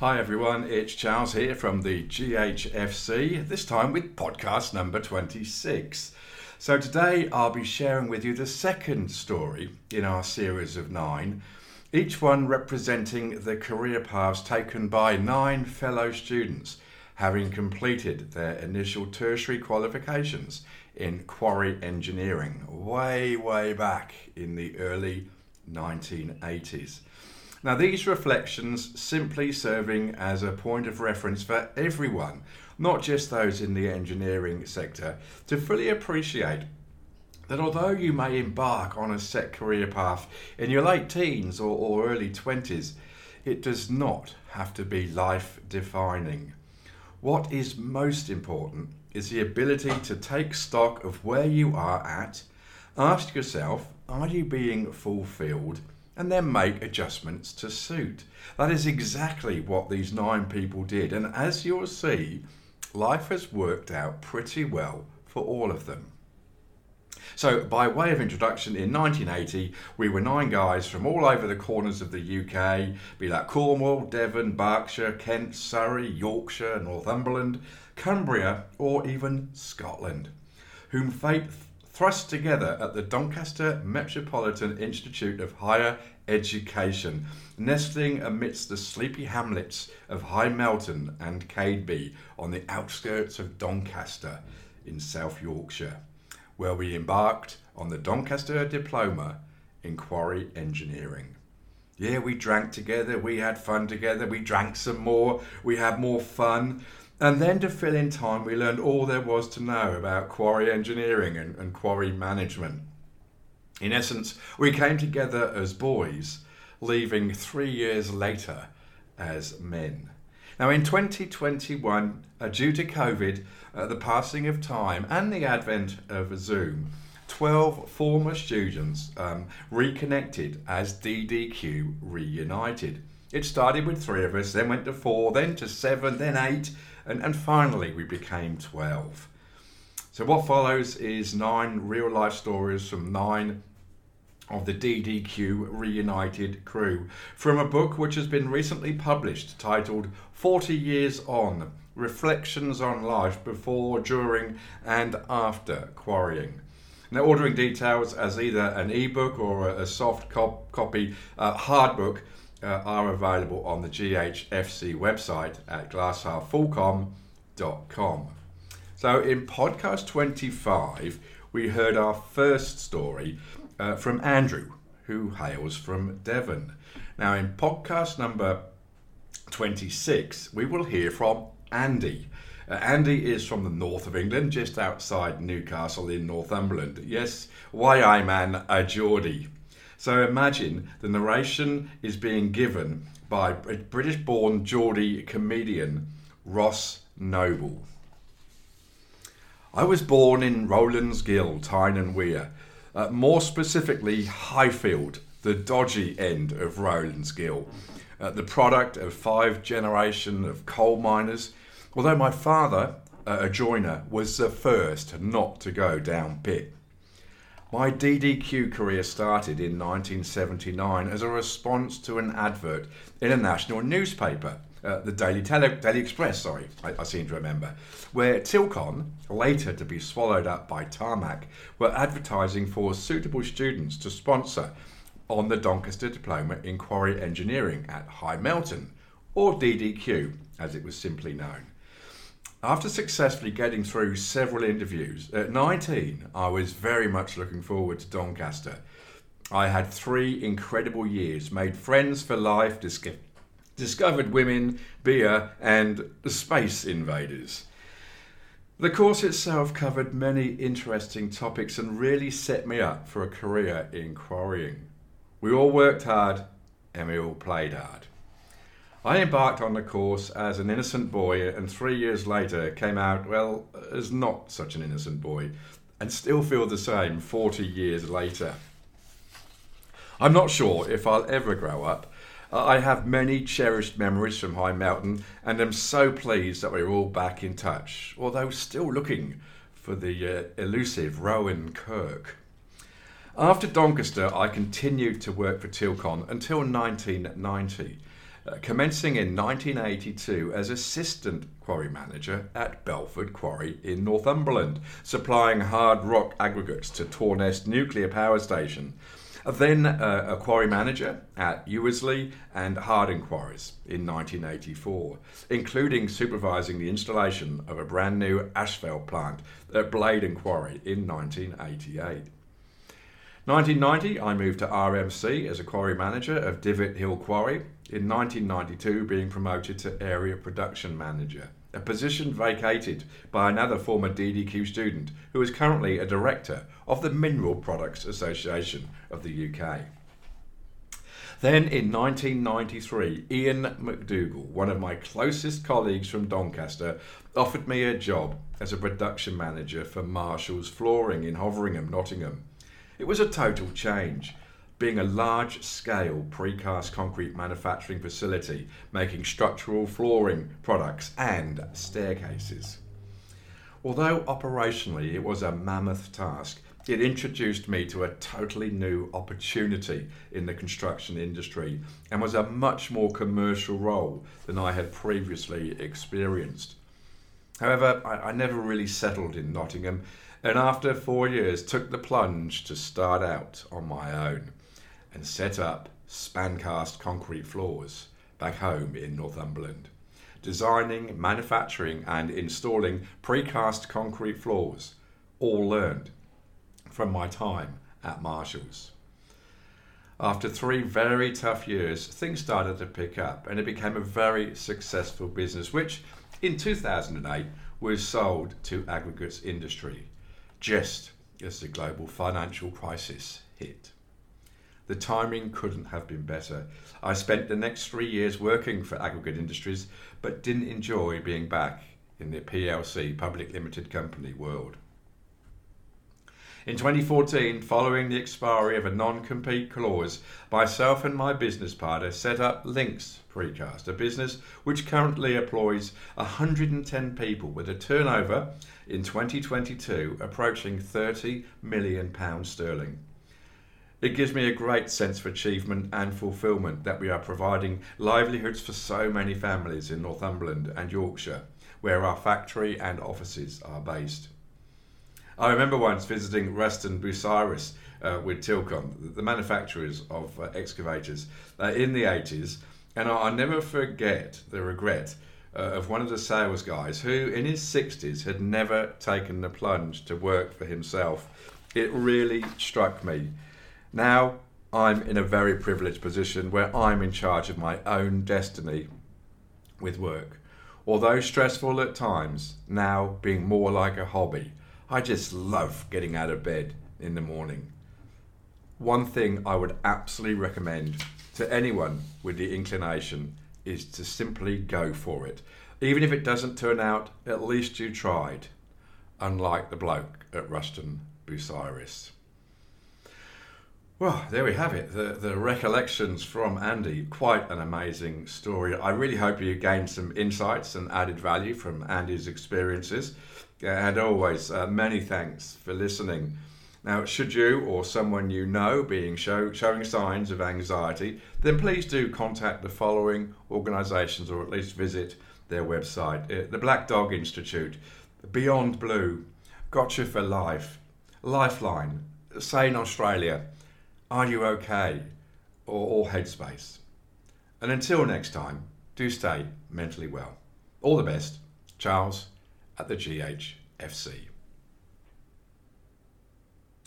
Hi everyone, it's Charles here from the GHFC, this time with podcast number 26. So today I'll be sharing with you the second story in our series of nine, each one representing the career paths taken by nine fellow students having completed their initial tertiary qualifications in quarry engineering way, way back in the early 1980s. Now, these reflections simply serving as a point of reference for everyone, not just those in the engineering sector, to fully appreciate that although you may embark on a set career path in your late teens or, or early 20s, it does not have to be life defining. What is most important is the ability to take stock of where you are at, ask yourself, are you being fulfilled? And then make adjustments to suit. That is exactly what these nine people did, and as you'll see, life has worked out pretty well for all of them. So, by way of introduction, in 1980, we were nine guys from all over the corners of the UK, be that Cornwall, Devon, Berkshire, Kent, Surrey, Yorkshire, Northumberland, Cumbria, or even Scotland, whom fate thrust together at the Doncaster Metropolitan Institute of Higher Education, nestling amidst the sleepy hamlets of High Melton and Cadeby on the outskirts of Doncaster in South Yorkshire, where we embarked on the Doncaster Diploma in Quarry Engineering. Yeah, we drank together, we had fun together, we drank some more, we had more fun. And then to fill in time, we learned all there was to know about quarry engineering and, and quarry management. In essence, we came together as boys, leaving three years later as men. Now, in 2021, uh, due to COVID, uh, the passing of time, and the advent of Zoom, 12 former students um, reconnected as DDQ reunited. It started with three of us, then went to four, then to seven, then eight, and, and finally we became 12. So, what follows is nine real life stories from nine of the DDQ reunited crew from a book which has been recently published titled 40 Years On Reflections on Life Before, During, and After Quarrying. Now, ordering details as either an ebook or a soft cop- copy uh, hard book uh, are available on the GHFC website at glasshalffulcom.com. So, in podcast 25, we heard our first story uh, from Andrew, who hails from Devon. Now, in podcast number 26, we will hear from Andy. Uh, Andy is from the north of England, just outside Newcastle in Northumberland. Yes, why I man a Geordie. So imagine the narration is being given by British born Geordie comedian Ross Noble. I was born in Rowlands Gill, Tyne and Wear, uh, more specifically Highfield, the dodgy end of Rowlands Gill, uh, the product of five generation of coal miners. Although my father, uh, a joiner, was the first not to go down pit. My DDQ career started in 1979 as a response to an advert in a national newspaper, uh, the Daily, Tele- Daily Express, sorry, I, I, seem to remember, where Tilcon, later to be swallowed up by Tarmac, were advertising for suitable students to sponsor on the Doncaster Diploma in Quarry Engineering at High Melton, or DDQ as it was simply known. After successfully getting through several interviews, at 19, I was very much looking forward to Doncaster. I had three incredible years, made friends for life, dis- discovered women, beer, and space invaders. The course itself covered many interesting topics and really set me up for a career in quarrying. We all worked hard and we all played hard. I embarked on the course as an innocent boy and three years later came out, well, as not such an innocent boy and still feel the same 40 years later. I'm not sure if I'll ever grow up. I have many cherished memories from High Melton and am so pleased that we're all back in touch, although still looking for the uh, elusive Rowan Kirk. After Doncaster, I continued to work for Tilcon until 1990 uh, commencing in 1982 as assistant quarry manager at Belford Quarry in Northumberland, supplying hard rock aggregates to Torness Nuclear Power Station. Then uh, a quarry manager at Ewersley and Harding Quarries in 1984, including supervising the installation of a brand new asphalt plant at Blaydon Quarry in 1988. 1990, I moved to RMC as a quarry manager of Divethill Quarry. In 1992, being promoted to area production manager, a position vacated by another former DDQ student who is currently a director of the Mineral Products Association of the UK. Then in 1993, Ian McDougall, one of my closest colleagues from Doncaster, offered me a job as a production manager for Marshall's Flooring in Hoveringham, Nottingham. It was a total change, being a large scale precast concrete manufacturing facility making structural flooring products and staircases. Although operationally it was a mammoth task, it introduced me to a totally new opportunity in the construction industry and was a much more commercial role than I had previously experienced. However, I, I never really settled in Nottingham and after four years took the plunge to start out on my own and set up Spancast concrete floors back home in Northumberland, designing, manufacturing, and installing precast concrete floors, all learned from my time at Marshall's. After three very tough years, things started to pick up and it became a very successful business, which in 2008 was sold to aggregates industry just as the global financial crisis hit. The timing couldn't have been better. I spent the next three years working for Aggregate Industries, but didn't enjoy being back in the PLC, public limited company world. In 2014, following the expiry of a non compete clause, myself and my business partner set up Links Precast, a business which currently employs 110 people with a turnover in 2022 approaching 30 million pounds sterling. It gives me a great sense of achievement and fulfilment that we are providing livelihoods for so many families in Northumberland and Yorkshire, where our factory and offices are based. I remember once visiting Ruston Bucyrus uh, with Tilcon, the manufacturers of uh, excavators, uh, in the 80s, and I'll never forget the regret uh, of one of the sales guys who, in his 60s, had never taken the plunge to work for himself. It really struck me. Now I'm in a very privileged position where I'm in charge of my own destiny with work. Although stressful at times, now being more like a hobby I just love getting out of bed in the morning. One thing I would absolutely recommend to anyone with the inclination is to simply go for it. Even if it doesn't turn out, at least you tried, unlike the bloke at Ruston Bucyrus. Well, there we have it. The, the recollections from Andy. Quite an amazing story. I really hope you gained some insights and added value from Andy's experiences. And always, uh, many thanks for listening. Now, should you or someone you know being show, showing signs of anxiety, then please do contact the following organisations or at least visit their website uh, the Black Dog Institute, Beyond Blue, Gotcha for Life, Lifeline, Sane Australia, Are You OK? or, or Headspace. And until next time, do stay mentally well. All the best. Charles at the GHFC.